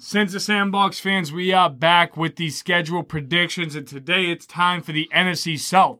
Since the Sandbox fans, we are back with the schedule predictions, and today it's time for the NFC South.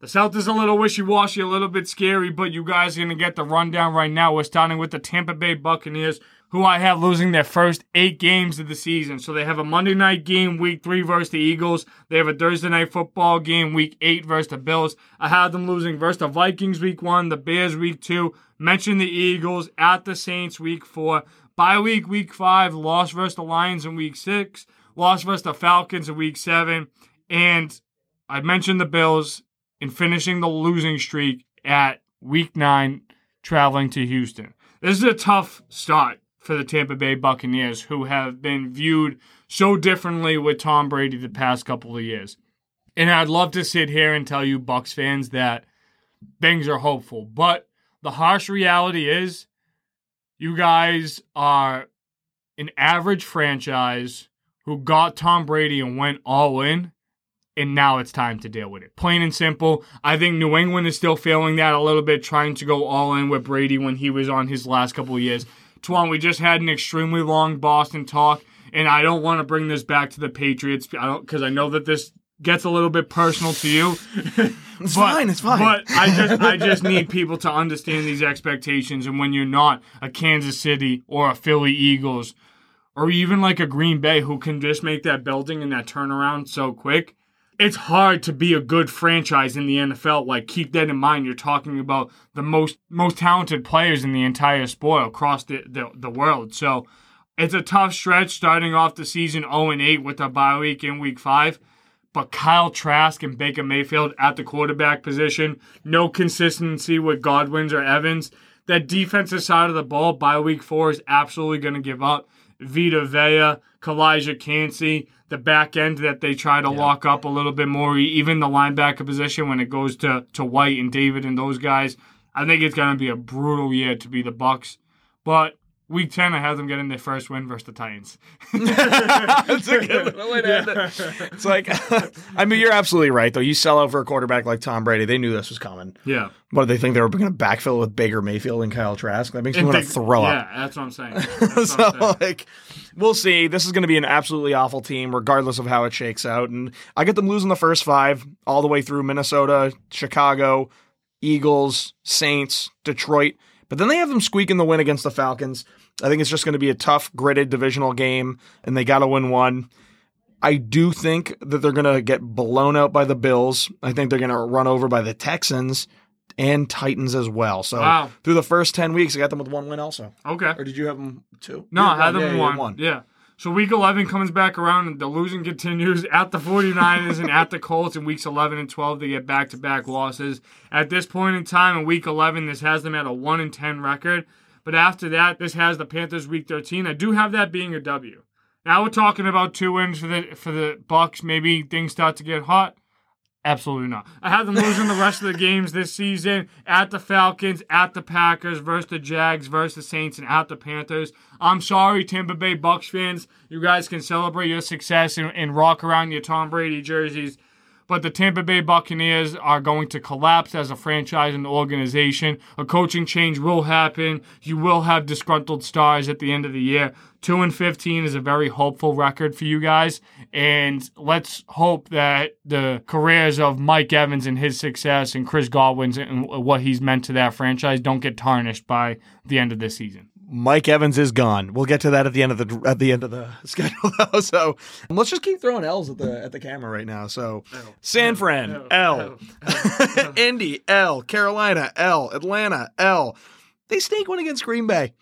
The South is a little wishy washy, a little bit scary, but you guys are going to get the rundown right now. We're starting with the Tampa Bay Buccaneers, who I have losing their first eight games of the season. So they have a Monday night game, week three versus the Eagles. They have a Thursday night football game, week eight versus the Bills. I have them losing versus the Vikings, week one, the Bears, week two. Mention the Eagles at the Saints, week four. Bye week, week five, loss versus the Lions in week six, loss versus the Falcons in week seven, and I mentioned the Bills in finishing the losing streak at week nine, traveling to Houston. This is a tough start for the Tampa Bay Buccaneers, who have been viewed so differently with Tom Brady the past couple of years. And I'd love to sit here and tell you, Bucs fans, that things are hopeful, but the harsh reality is you guys are an average franchise who got Tom Brady and went all in, and now it's time to deal with it. Plain and simple. I think New England is still failing that a little bit, trying to go all in with Brady when he was on his last couple of years. Tuan, we just had an extremely long Boston talk, and I don't want to bring this back to the Patriots I don't because I, I know that this gets a little bit personal to you. It's fine. It's fine. But I just I just need people to understand these expectations and when you're not a Kansas City or a Philly Eagles or even like a Green Bay who can just make that building and that turnaround so quick, it's hard to be a good franchise in the NFL. Like keep that in mind. You're talking about the most most talented players in the entire sport across the, the, the world. So it's a tough stretch starting off the season 0 and 8 with a bye week in week five but Kyle Trask and Baker Mayfield at the quarterback position, no consistency with Godwins or Evans. That defensive side of the ball by week four is absolutely going to give up. Vita Vea, Calijah Kancey, the back end that they try to lock up a little bit more, even the linebacker position when it goes to, to White and David and those guys. I think it's going to be a brutal year to be the Bucs. But week 10, I have them getting their first win versus the Titans. That's a good way to end it. It's like, I mean, you're absolutely right, though. You sell out for a quarterback like Tom Brady. They knew this was coming. Yeah. What did they think they were going to backfill with Baker Mayfield and Kyle Trask? That makes me want to throw yeah, up. that's what I'm saying. That's what I'm saying. so like we'll see this is going to be an absolutely awful team regardless of how it shakes out and i get them losing the first five all the way through minnesota chicago eagles saints detroit but then they have them squeaking the win against the falcons i think it's just going to be a tough gritted divisional game and they got to win one I do think that they're going to get blown out by the Bills. I think they're going to run over by the Texans and Titans as well. So Wow. through the first 10 weeks, I got them with one win also. Okay. Or did you have them two? No, I had them yeah, one. one. Yeah. So week 11 comes back around and the losing continues at the 49ers and at the Colts in weeks 11 and 12 they get back-to-back losses. At this point in time in week 11 this has them at a 1 and 10 record, but after that this has the Panthers week 13. I do have that being a W. Now we're talking about two wins for the for the Bucs. Maybe things start to get hot. Absolutely not. I have them losing the rest of the games this season at the Falcons, at the Packers, versus the Jags, versus the Saints, and at the Panthers. I'm sorry, Tampa Bay Bucs fans. You guys can celebrate your success and, and rock around your Tom Brady jerseys. But the Tampa Bay Buccaneers are going to collapse as a franchise and organization. A coaching change will happen. You will have disgruntled stars at the end of the year. 2 and 15 is a very hopeful record for you guys. And let's hope that the careers of Mike Evans and his success and Chris Godwin's and what he's meant to that franchise don't get tarnished by the end of this season. Mike Evans is gone. We'll get to that at the end of the at the end of the schedule though. So let's just keep throwing L's at the at the camera right now. So San Fran L, Indy L, Carolina L, Atlanta L. They sneak one against Green Bay.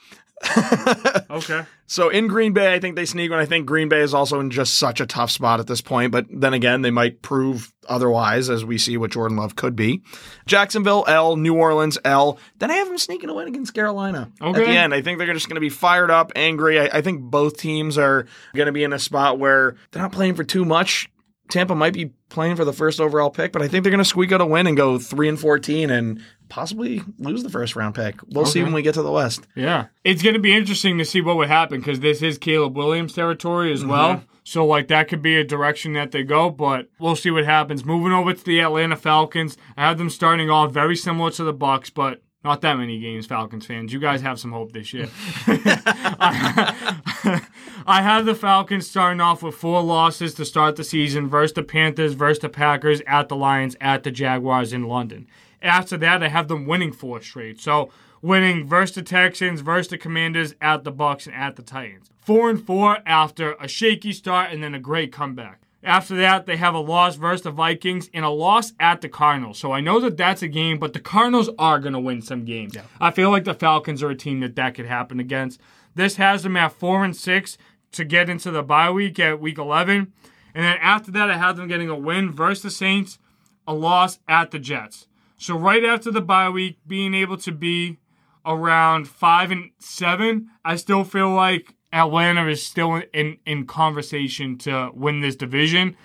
Okay. So in Green Bay, I think they sneak one. I think Green Bay is also in just such a tough spot at this point. But then again, they might prove otherwise, as we see what Jordan Love could be. Jacksonville L, New Orleans L. Then I have them sneaking a win against Carolina Okay. at the end. I think they're just going to be fired up, angry. I, I think both teams are going to be in a spot where they're not playing for too much. Tampa might be playing for the first overall pick, but I think they're going to squeak out a win and go three and fourteen and possibly lose the first round pick. We'll see when we get to the West. Yeah. It's going to be interesting to see what would happen because this is Caleb Williams territory as well. Mm-hmm. So, like, that could be a direction that they go, but we'll see what happens. Moving over to the Atlanta Falcons, I have them starting off very similar to the Bucs, but Not that many games, Falcons fans. You guys have some hope this year. I have the Falcons starting off with four losses to start the season versus the Panthers, versus the Packers, at the Lions, at the Jaguars in London. After that, I have them winning four straight. So winning versus the Texans, versus the Commanders, at the Bucs, and at the Titans. Four and four after a shaky start and then a great comeback. After that, they have a loss versus the Vikings and a loss at the Cardinals. So I know that that's a game, but the Cardinals are going to win some games. Yeah. I feel like the Falcons are a team that that could happen against. This has them at four and six to get into the bye week at week 11. And then after that, I have them getting a win versus the Saints, a loss at the Jets. So right after the bye week, being able to be around five and seven, I still feel like Atlanta is still in, in conversation to win this division.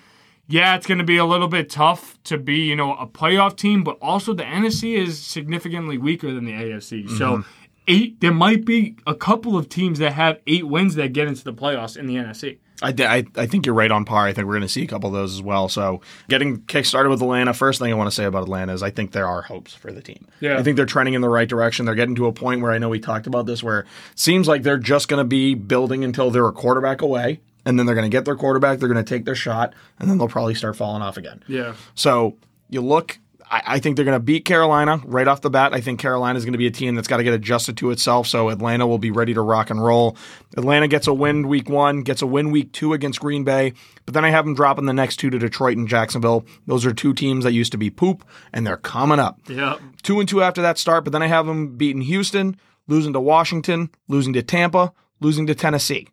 Yeah, it's going to be a little bit tough to be, you know, a playoff team, but also the NFC is significantly weaker than the AFC. So mm-hmm. Eight, there might be a couple of teams that have eight wins that get into the playoffs in the NFC. I, I, I think you're right on par. I think we're going to see a couple of those as well. So, getting kickstarted with Atlanta, first thing I want to say about Atlanta is I think there are hopes for the team. Yeah. I think they're trending in the right direction. They're getting to a point where I know we talked about this where it seems like they're just going to be building until they're a quarterback away. And then they're going to get their quarterback, they're going to take their shot, and then they'll probably start falling off again. Yeah. So you look, I, I think they're going to beat Carolina right off the bat. I think Carolina is going to be a team that's got to get adjusted to itself. So Atlanta will be ready to rock and roll. Atlanta gets a win week one, gets a win week two against Green Bay, but then I have them dropping the next two to Detroit and Jacksonville. Those are two teams that used to be poop, and they're coming up. Yeah. Two and two after that start, but then I have them beating Houston, losing to Washington, losing to Tampa, losing to Tennessee,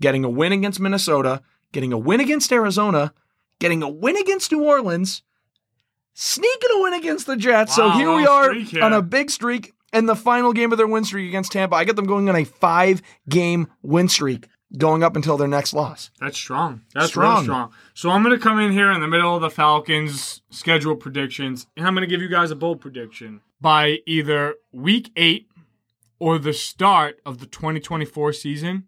getting a win against Minnesota, getting a win against Arizona, getting a win against New Orleans, sneaking a win against the Jets. so here we are streak on a big streak. And the final game of their win streak against Tampa, I get them going on a five game win streak going up until their next loss. That's strong. That's Strong. real strong. So I'm going to come in here in the middle of the Falcons' schedule predictions, and I'm going to give you guys a bold prediction. By either week eight or the start of the 2024 season,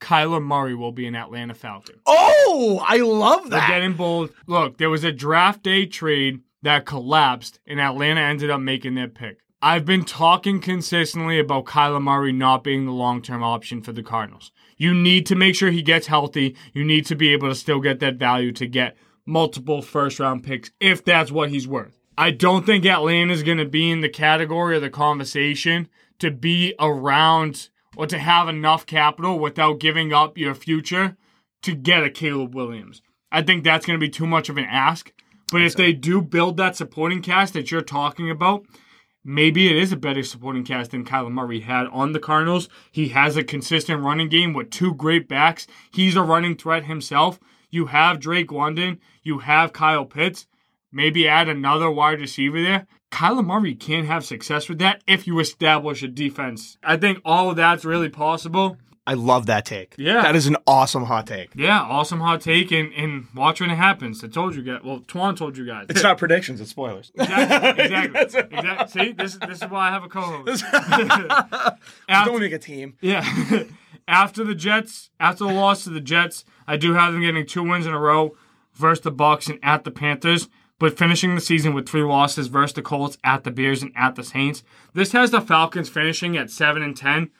Kyler Murray will be an Atlanta Falcon. Oh, I love that. getting bold. Look, there was a draft day trade that collapsed, and Atlanta ended up making their pick. I've been talking consistently about Kyler Murray not being the long term option for the Cardinals. You need to make sure he gets healthy. You need to be able to still get that value to get multiple first round picks if that's what he's worth. I don't think Atlanta is going to be in the category of the conversation to be around or to have enough capital without giving up your future to get a Caleb Williams. I think that's going to be too much of an ask. But if they do build that supporting cast that you're talking about, maybe it is a better supporting cast than Kyler Murray had on the Cardinals. He has a consistent running game with two great backs. He's a running threat himself. You have Drake London. You have Kyle Pitts. Maybe add another wide receiver there. Kyler Murray can have success with that if you establish a defense. I think all of that's really possible. I love that take. Yeah. That is an awesome hot take. Yeah, awesome hot take, and, and watch when it happens. I told you guys. Well, Twan told you guys. It's not predictions, it's spoilers. Exactly. Exactly. exactly. See, this, this is why I have a co-host. Don't after, make a team. yeah. after the Jets, after the loss to the Jets, I do have them getting two wins in a row versus the Bucs and at the Panthers, but finishing the season with three losses versus the Colts, at the Bears, and at the Saints. This has the Falcons finishing at seven and ten,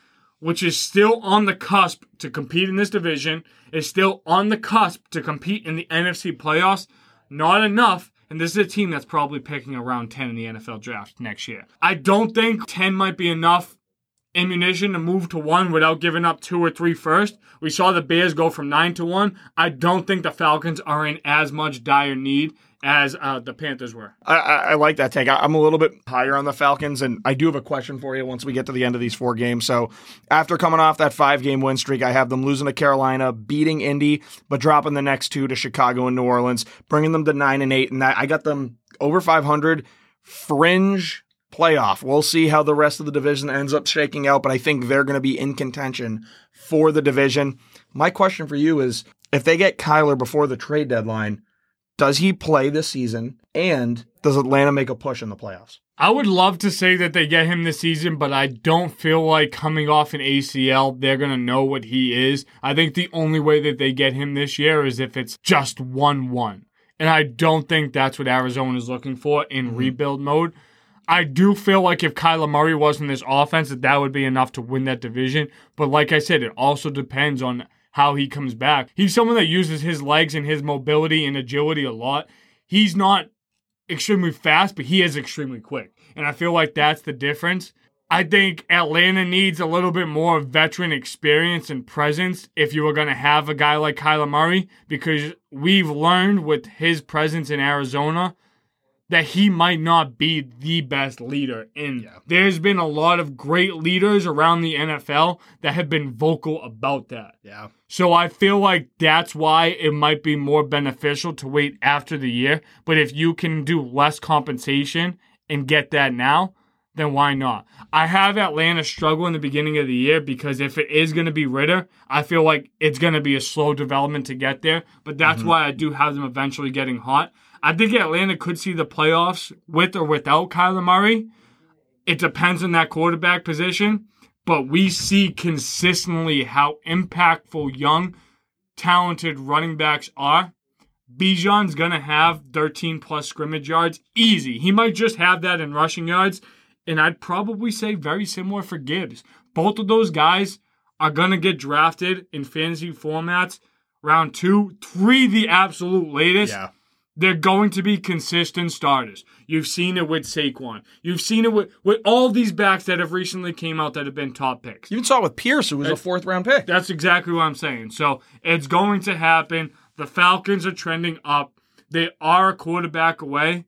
which is still on the cusp to compete in this division. Is still on the cusp to compete in the NFC playoffs. Not enough. And this is a team that's probably picking around 10 in the NFL draft next year. I don't think 10 might be enough ammunition to move to one without giving up two or three first. We saw the Bears go from nine to one. I don't think the Falcons are in as much dire need as uh, the Panthers were. I, I, I like that take. I, I'm a little bit higher on the Falcons, and I do have a question for you once we get to the end of these four games. So, after coming off that five game win streak, I have them losing to Carolina, beating Indy, but dropping the next two to Chicago and New Orleans, bringing them to nine and eight. And that, I got them over 500, fringe playoff. We'll see how the rest of the division ends up shaking out, but I think they're going to be in contention for the division. My question for you is if they get Kyler before the trade deadline, does he play this season? And does Atlanta make a push in the playoffs? I would love to say that they get him this season, but I don't feel like coming off an ACL, they're going to know what he is. I think the only way that they get him this year is if it's just 1 1. And I don't think that's what Arizona is looking for in mm-hmm. rebuild mode. I do feel like if Kyler Murray was in this offense, that that would be enough to win that division. But like I said, it also depends on how he comes back. He's someone that uses his legs and his mobility and agility a lot. He's not extremely fast, but he is extremely quick. And I feel like that's the difference. I think Atlanta needs a little bit more veteran experience and presence if you were going to have a guy like Kyler Murray, because we've learned with his presence in Arizona that he might not be the best leader. And Yeah. there's been a lot of great leaders around the NFL that have been vocal about that. Yeah. So I feel like that's why it might be more beneficial to wait after the year. But if you can do less compensation and get that now, then why not? I have Atlanta struggle in the beginning of the year because if it is going to be Ridder, I feel like it's going to be a slow development to get there. But that's mm-hmm. why I do have them eventually getting hot. I think Atlanta could see the playoffs with or without Kyler Murray. It depends on that quarterback position, but we see consistently how impactful young, talented running backs are. Bijan's gonna have 13 plus scrimmage yards easy. He might just have that in rushing yards, and I'd probably say very similar for Gibbs. Both of those guys are gonna get drafted in fantasy formats round two, three, the absolute latest. Yeah. They're going to be consistent starters. You've seen it with Saquon. You've seen it with, with all these backs that have recently came out that have been top picks. You even saw it with Pierce, who was a fourth round pick. That's exactly what I'm saying. So it's going to happen. The Falcons are trending up. They are a quarterback away,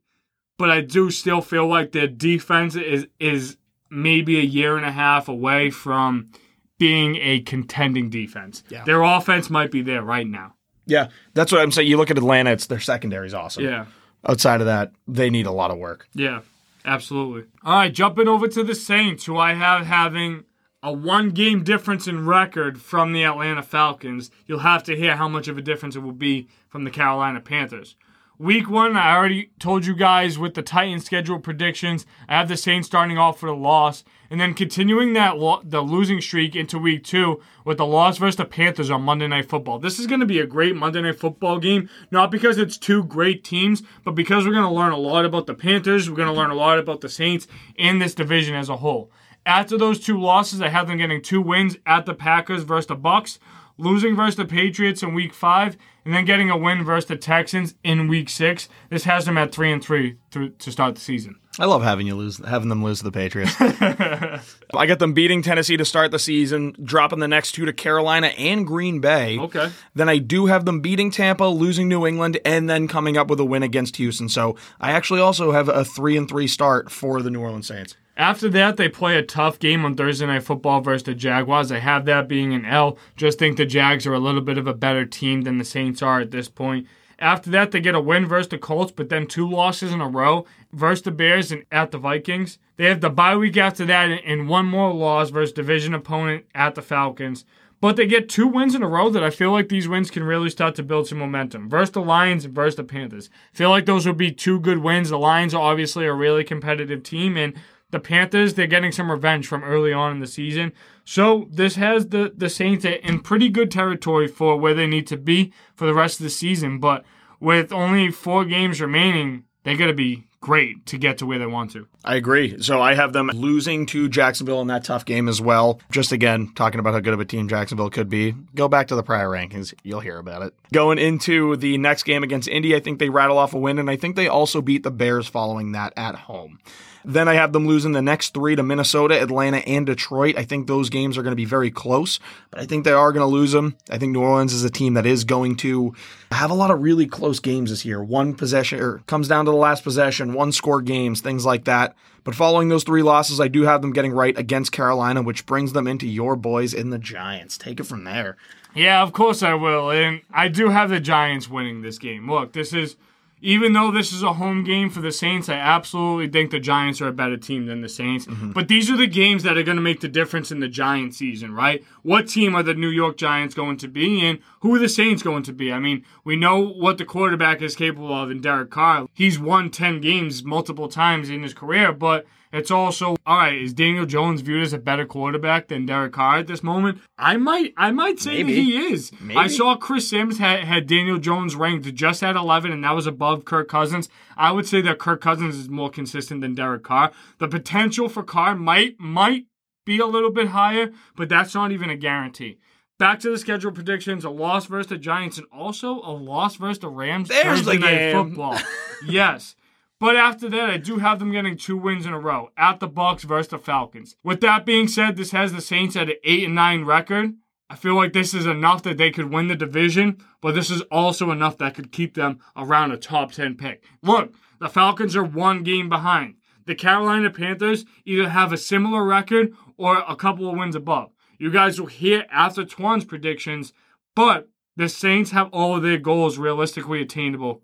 but I do still feel like their defense is is maybe a year and a half away from being a contending defense. Yeah. Their offense might be there right now. Yeah. That's what I'm saying. You look at Atlanta, it's their secondary's awesome. Yeah. Outside of that, they need a lot of work. Yeah, absolutely. All right, jumping over to the Saints, who I have having a one game difference in record from the Atlanta Falcons. You'll have to hear how much of a difference it will be from the Carolina Panthers. Week one, I already told you guys with the Titans schedule predictions. I have the Saints starting off with a loss, and then continuing that lo- the losing streak into week two with the loss versus the Panthers on Monday Night Football. This is going to be a great Monday Night Football game, not because it's two great teams, but because we're going to learn a lot about the Panthers. We're going to learn a lot about the Saints and this division as a whole. After those two losses, I have them getting two wins at the Packers versus the Bucs, losing versus the Patriots in week five, and then getting a win versus the Texans in week six. This has them at three and three to, to start the season. I love having you lose, having them lose to the Patriots. I got them beating Tennessee to start the season, dropping the next two to Carolina and Green Bay. Okay. Then I do have them beating Tampa, losing New England, and then coming up with a win against Houston. So I actually also have a three and three start for the New Orleans Saints. After that, they play a tough game on Thursday Night Football versus the Jaguars. I have that being an L. Just think the Jags are a little bit of a better team than the Saints are at this point. After that, they get a win versus the Colts, but then two losses in a row versus the Bears and at the Vikings. They have the bye week after that and one more loss versus division opponent at the Falcons. But they get two wins in a row that I feel like these wins can really start to build some momentum. Versus the Lions and versus the Panthers. feel like those would be two good wins. The Lions are obviously a really competitive team, and the Panthers, they're getting some revenge from early on in the season. So this has the, the Saints in pretty good territory for where they need to be for the rest of the season. But with only four games remaining, they got to be great to get to where they want to. I agree. So I have them losing to Jacksonville in that tough game as well. Just again, talking about how good of a team Jacksonville could be. Go back to the prior rankings. You'll hear about it. Going into the next game against Indy, I think they rattle off a win, and I think they also beat the Bears following that at home. Then I have them losing the next three to Minnesota, Atlanta, and Detroit. I think those games are going to be very close, but I think they are going to lose them. I think New Orleans is a team that is going to have a lot of really close games this year. One possession or comes down to the last possession, one score games, things like that. But following those three losses, I do have them getting right against Carolina, which brings them into your boys in the Giants. Take it from there. Yeah, of course I will. And I do have the Giants winning this game. Look, this is even though this is a home game for the Saints, I absolutely think the Giants are a better team than the Saints. Mm-hmm. But these are the games that are going to make the difference in the Giant season, right? What team are the New York Giants going to be, in? who are the Saints going to be? I mean, we know what the quarterback is capable of in Derek Carr. He's won 10 games multiple times in his career, but It's also all right. Is Daniel Jones viewed as a better quarterback than Derek Carr at this moment? I might, I might say Maybe. that he is. Maybe. I saw Chris Sims had, had Daniel Jones ranked just at 11, and that was above Kirk Cousins. I would say that Kirk Cousins is more consistent than Derek Carr. The potential for Carr might might be a little bit higher, but that's not even a guarantee. Back to the schedule predictions: a loss versus the Giants, and also a loss versus the Rams. There's Thursday the night game. football. yes. But after that, I do have them getting two wins in a row at the Bucs versus the Falcons. With that being said, this has the Saints at an eight and nine record. I feel like this is enough that they could win the division, but this is also enough that could keep them around a top 10 pick. Look, the Falcons are one game behind. The Carolina Panthers either have a similar record or a couple of wins above. You guys will hear after Twan's predictions, but the Saints have all of their goals realistically attainable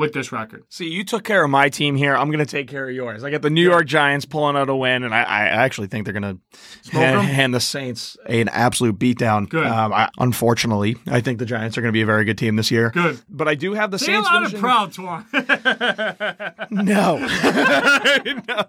with this record. See, you took care of my team here. I'm going to take care of yours. I got the New York Giants pulling out a win, and I, I actually think they're going to 'em? hand the Saints an absolute beatdown. Good. Um, I, unfortunately, I think the Giants are going to be a very good team this year. Good. But I do have the Say a Saints. lot of proud, Twan. No. no,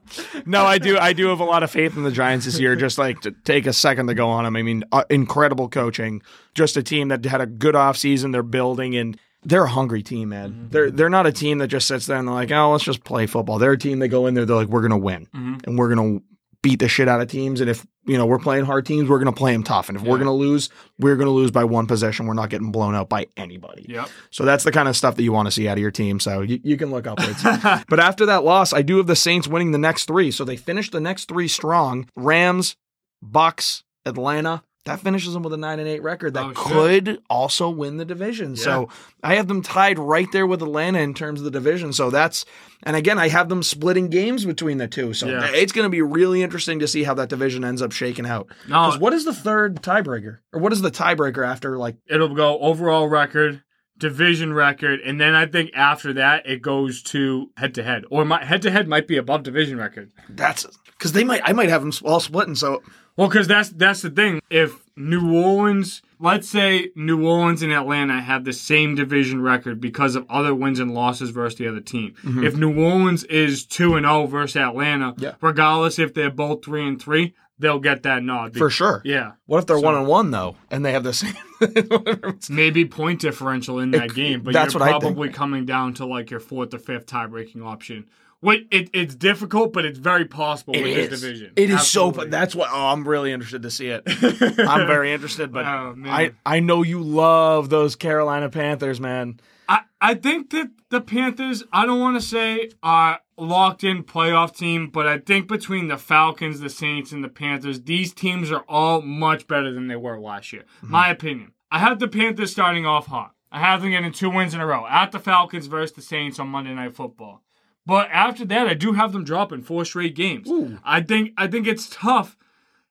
no, I do. I do have a lot of faith in the Giants this year. Just like to take a second to go on them. I mean, uh, incredible coaching. Just a team that had a good offseason. They're building and. They're a hungry team, man. Mm-hmm. They're they're not a team that just sits there and they're like, oh, let's just play football. They're a team that go in there, they're like, we're gonna win, mm-hmm. and we're gonna beat the shit out of teams. And if you know we're playing hard teams, we're gonna play them tough. And if we're gonna lose, we're gonna lose by one possession. We're not getting blown out by anybody. yep. So that's the kind of stuff that you want to see out of your team. So you, you can look upwards. but after that loss, I do have the Saints winning the next three. So they finished the next three strong. Rams, Bucs, Atlanta. That finishes them with a nine and eight record that Oh, could also win the division. So I have them tied right there with Atlanta in terms of the division. So that's and again, I have them splitting games between the two. So Yeah. it's going to be really interesting to see how that division ends up shaking out. No, 'Cause what is the third tiebreaker, or what is the tiebreaker after like it'll go overall record, division record, and then I think after that it goes to head to head, or my head to head might be above division record. that's because they might I might have them all splitting. So Well, because that's that's the thing. If New Orleans, let's say New Orleans and Atlanta have the same division record because of other wins and losses versus the other team. Mm-hmm. If New Orleans is two and zero versus Atlanta, Yeah. regardless if they're both three and three, they'll get that nod. for sure. Yeah. What if they're one on one though, and they have the same? maybe point differential in that It- game, but that's you're what I think. probably coming down to like your fourth or fifth tie-breaking option. Wait, it, it's difficult, but it's very possible It with is. this division. It is so. Absolutely. That's what. Oh, I'm really interested to see it. I'm very interested, but Oh. I I know you love those Carolina Panthers, man. I, I think that the Panthers, I don't want to say are locked in playoff team, but I think between the Falcons, the Saints, and the Panthers, these teams are all much better than they were last year. Mm-hmm. My opinion. I have the Panthers starting off hot. I have them getting two wins in a row at the Falcons versus the Saints on Monday Night Football. But after that, I do have them dropping four straight games. I think I think it's tough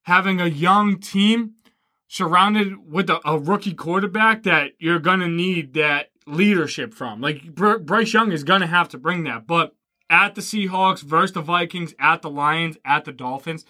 having a young team surrounded with a, a rookie quarterback that you're gonna need that leadership from. Like Br- Bryce Young is gonna have to bring that. But at the Seahawks versus the Vikings, at the Lions, at the Dolphins,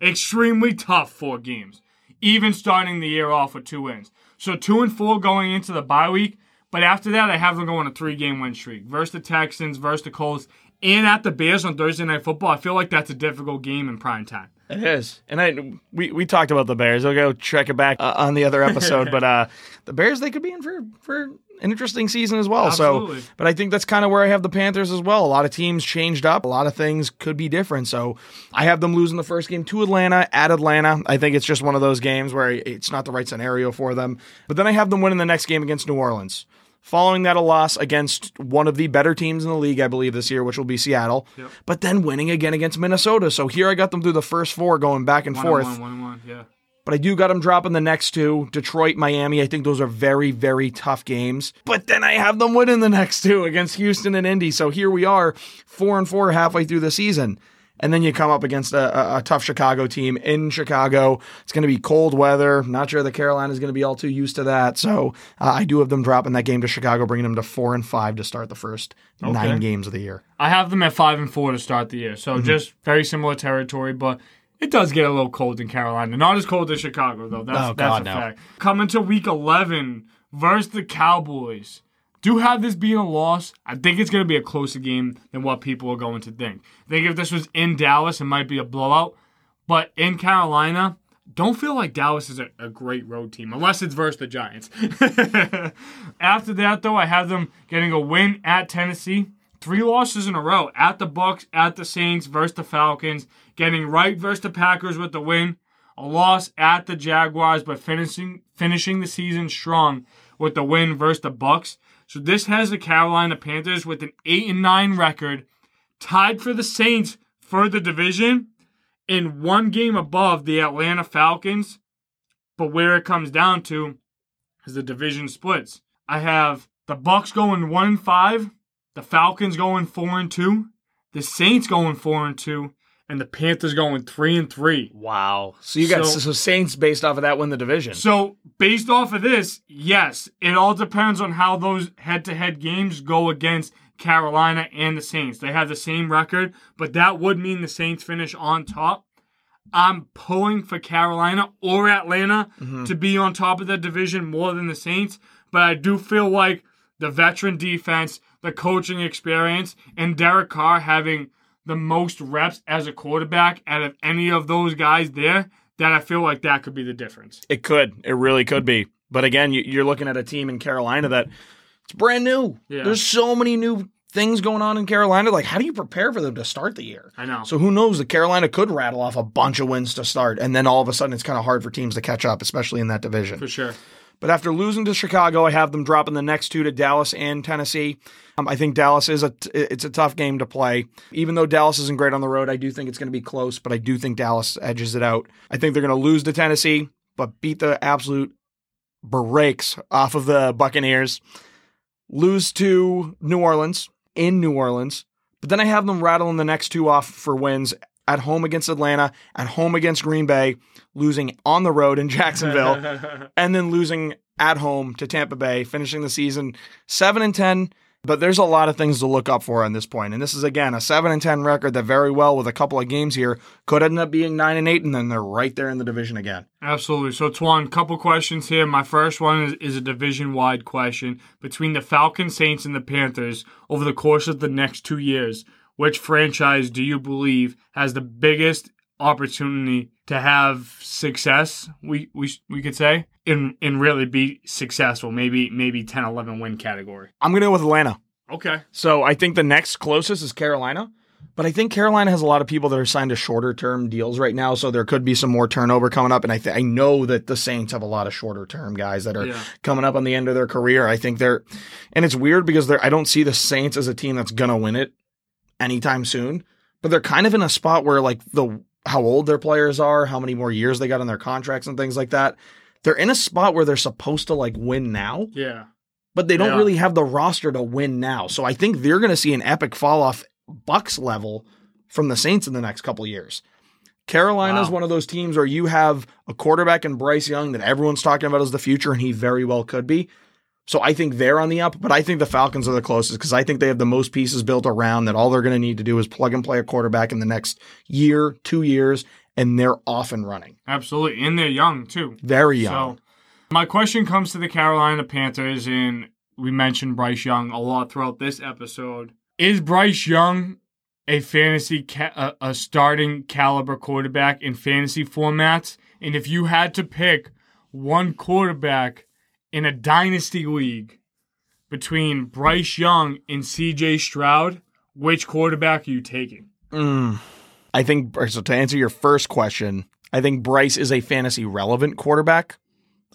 extremely tough four games. Even starting the year off with two wins. So two and four going into the bye week. But after that, I have them going a three game win streak versus the Texans, versus the Colts, and at the Bears on Thursday Night Football. I feel like that's a difficult game in prime time. It is, and I we we talked about the Bears. I'll go check it back uh, on the other episode, but uh, the Bears they could be in for for an interesting season as well. Absolutely. So, but I think that's kind of where I have the Panthers as well. A lot of teams changed up. A lot of things could be different. So I have them losing the first game to Atlanta at Atlanta. I think it's just one of those games where it's not the right scenario for them. But then I have them winning the next game against New Orleans. Following that, a loss against one of the better teams in the league, I believe, this year, which will be Seattle. Yep. But then winning again against Minnesota. So here I got them through the first four, going back and One forth. on one, one on one, yeah. But I do got them dropping the next two Detroit, Miami. I think those are very, very tough games. But then I have them winning the next two against Houston and Indy. So here we are, four and four halfway through the season. And then you come up against a, a, a tough Chicago team in Chicago. It's going to be cold weather. Not sure the Carolina is going to be all too used to that. So uh, I do have them dropping that game to Chicago, bringing them to four and five to start the first nine games of the year. I have them at five and four to start the year, so just very similar territory, but it does get a little cold in Carolina. Not as cold as Chicago though. That's Oh, that's God, a no. fact. Coming to week eleven versus the Cowboys. Do have this being a loss. I think it's going to be a closer game than what people are going to think. I think if this was in Dallas, it might be a blowout. But in Carolina, don't feel like Dallas is a, a great road team unless it's versus the Giants. After that, though, I have them getting a win at Tennessee. Three losses in a row at the Bucs, at the Saints versus the Falcons, getting right versus the Packers with the win. A loss at the Jaguars, but finishing finishing the season strong with the win versus the Bucs. So this has the Carolina Panthers with an eight and nine record, tied for the Saints for the division, in one game above the Atlanta Falcons. But where it comes down to is the division splits. I have the Bucs going one and five, the Falcons going four and two, the Saints going four and two, and the Panthers going three and three. Wow. So you got So- so, Saints based off of that win the division. So, based off of this, yes, it all depends on how those head to head games go against Carolina and the Saints. They have the same record, but that would mean the Saints finish on top. I'm pulling for Carolina or Atlanta mm-hmm. to be on top of the division more than the Saints, but I do feel like the veteran defense, the coaching experience, and Derek Carr having the most reps as a quarterback out of any of those guys there, that I feel like that could be the difference. It could. It really could be. But again, you- you're looking at a team in Carolina that it's brand new. Yeah. There's so many new things going on in Carolina. Like, how do you prepare for them to start the year? I know. So who knows? The Carolina could rattle off a bunch of wins to start, and then all of a sudden it's kind of hard for teams to catch up, especially in that division. for sure. But after losing to Chicago, I have them dropping the next two to Dallas and Tennessee. Um, I think Dallas is a t- it's a tough game to play. Even though Dallas isn't great on the road, I do think it's going to be close. But I do think Dallas edges it out. I think they're going to lose to Tennessee, but beat the absolute breaks off of the Buccaneers. Lose to New Orleans in New Orleans, but then I have them rattling the next two off for wins at home against Atlanta, at home against Green Bay, losing on the road in Jacksonville and then losing at home to Tampa Bay, finishing the season 7 and 10. But there's a lot of things to look up for on this point. And this is again a 7 and 10 record that very well with a couple of games here could end up being 9 and 8 and then they're right there in the division again. Absolutely. So, Twan, couple questions here. My first one is, is a division wide question. Between the Falcons, Saints, and the Panthers over the course of the next two years, which franchise do you believe has the biggest opportunity to have success? We we we could say and and really be successful. Maybe maybe 10, 11 win category. I'm going to go with Atlanta. Okay. So I think the next closest is Carolina. But I think Carolina has a lot of people that are signed to shorter term deals right now, so there could be some more turnover coming up. And I th- I know that the Saints have a lot of shorter term guys that are Yeah. coming up on the end of their career. I think they're, and it's weird because they're I don't see the Saints as a team that's gonna win it anytime soon. But they're kind of in a spot where like the how old their players are, how many more years they got on their contracts and things like that. They're in a spot where they're supposed to like win now Yeah. but they don't Yeah. really have the roster to win now. So I think they're going to see an epic fall off Bucs level from the Saints in the next couple years. Carolina's Wow. one of those teams where you have a quarterback in Bryce Young that everyone's talking about as the future, and he very well could be. So I think they're on the up, but I think the Falcons are the closest because I think they have the most pieces built around that all they're going to need to do is plug and play a quarterback in the next year, two years, and they're off and running. Absolutely. And they're young too. Very young. So, my question comes to the Carolina Panthers, and we mentioned Bryce Young a lot throughout this episode. Is Bryce Young a fantasy ca- a, a starting caliber quarterback in fantasy formats? And if you had to pick one quarterback in a dynasty league between Bryce Young and CJ Stroud, which quarterback are you taking? Mm. I think so. To answer your first question, I think Bryce is a fantasy relevant quarterback.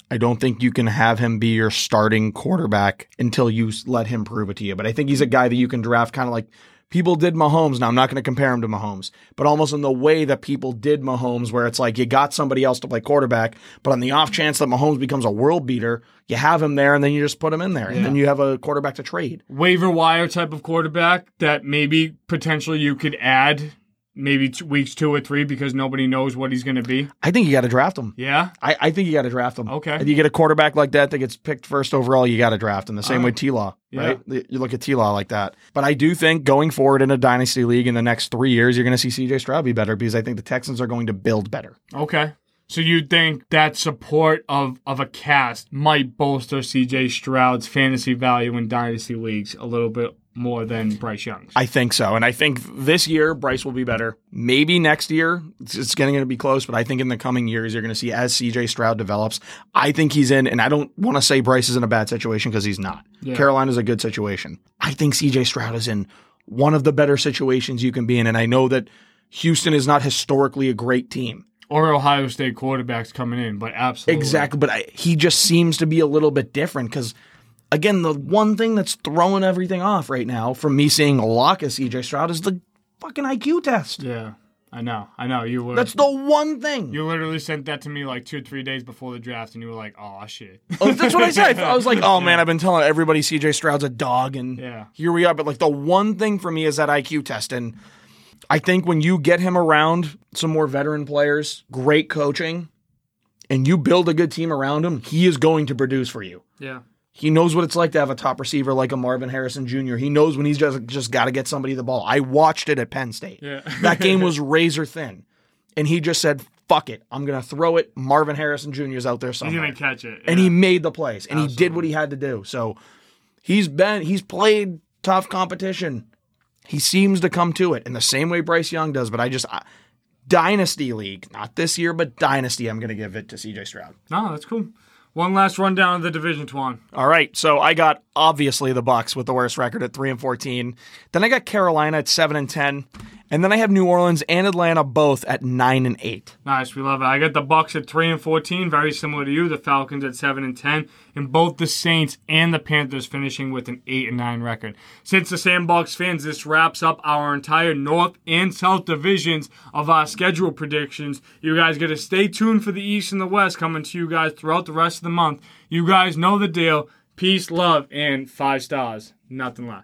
I don't think you can have him be your starting quarterback until you let him prove it to you. But I think he's a guy that you can draft kind of like people did Mahomes. Now, I'm not going to compare him to Mahomes, but almost in the way that people did Mahomes, where it's like you got somebody else to play quarterback, but on the off chance that Mahomes becomes a world beater, you have him there and then you just put him in there. And then you have a quarterback to trade. waiver wire type of quarterback that maybe potentially you could add maybe t- weeks two or three because nobody knows what he's going to be. I think you got to draft him. Yeah. I, I think you got to draft him. Okay. If you get a quarterback like that that gets picked first overall, you got to draft him. The same Oh. way T Law, right? You look at T Law like that. But I do think going forward in a dynasty league in the next three years, you're going to see CJ Stroud be better because I think the Texans are going to build better. Okay. So you think that support of, of a cast might bolster CJ Stroud's fantasy value in dynasty leagues a little bit more than Bryce Young's? I think so. And I think this year, Bryce will be better. Maybe next year, it's, it's getting to be close, but I think in the coming years, you're going to see as CJ Stroud develops. I think he's in, and I don't want to say Bryce is in a bad situation because he's not. Yeah. Carolina's a good situation. I think CJ Stroud is in one of the better situations you can be in. And I know that Houston is not historically a great team. Or Ohio State quarterbacks coming in, but absolutely. Exactly. But I, he just seems to be a little bit different because, again, the one thing that's throwing everything off right now from me seeing a lock as CJ Stroud is the fucking IQ test. Yeah, I know. I know. You were. That's the one thing. You literally sent that to me like two or three days before the draft, and you were like, "Oh shit." Oh, that's what I said. I was like, "Oh man, I've been telling everybody CJ Stroud's a dog, and Yeah. here we are." But like the one thing for me is that IQ test, and I think when you get him around some more veteran players, great coaching, and you build a good team around him, he is going to produce for you. Yeah. He knows what it's like to have a top receiver like a Marvin Harrison Jr. He knows when he's just just got to get somebody the ball. I watched it at Penn State. Yeah. that game was razor thin, and he just said, "Fuck it, I'm gonna throw it." Marvin Harrison Jr. is out there He's somewhere, gonna catch it. and he made the plays, and he did what he had to do. So he's been he's played tough competition. He seems to come to it in the same way Bryce Young does. But I just I, dynasty league, not this year, but dynasty. I'm gonna give it to C.J. Stroud. No, that's cool. One last rundown of the division, Twan. All right, so I got obviously the Bucs with the worst record at three and fourteen. Then I got Carolina at seven and ten, and then I have New Orleans and Atlanta both at nine and eight. Nice, we love it. I got the Bucs at three and fourteen, very similar to you. The Falcons at seven and ten, and both the Saints and the Panthers finishing with an eight and nine record. Since the Sandbox fans, this wraps up our entire North and South divisions of our schedule predictions. You guys got to stay tuned for the East and the West coming to you guys throughout the rest of the month. You guys know the deal. Peace, love, and five stars. Nothing less.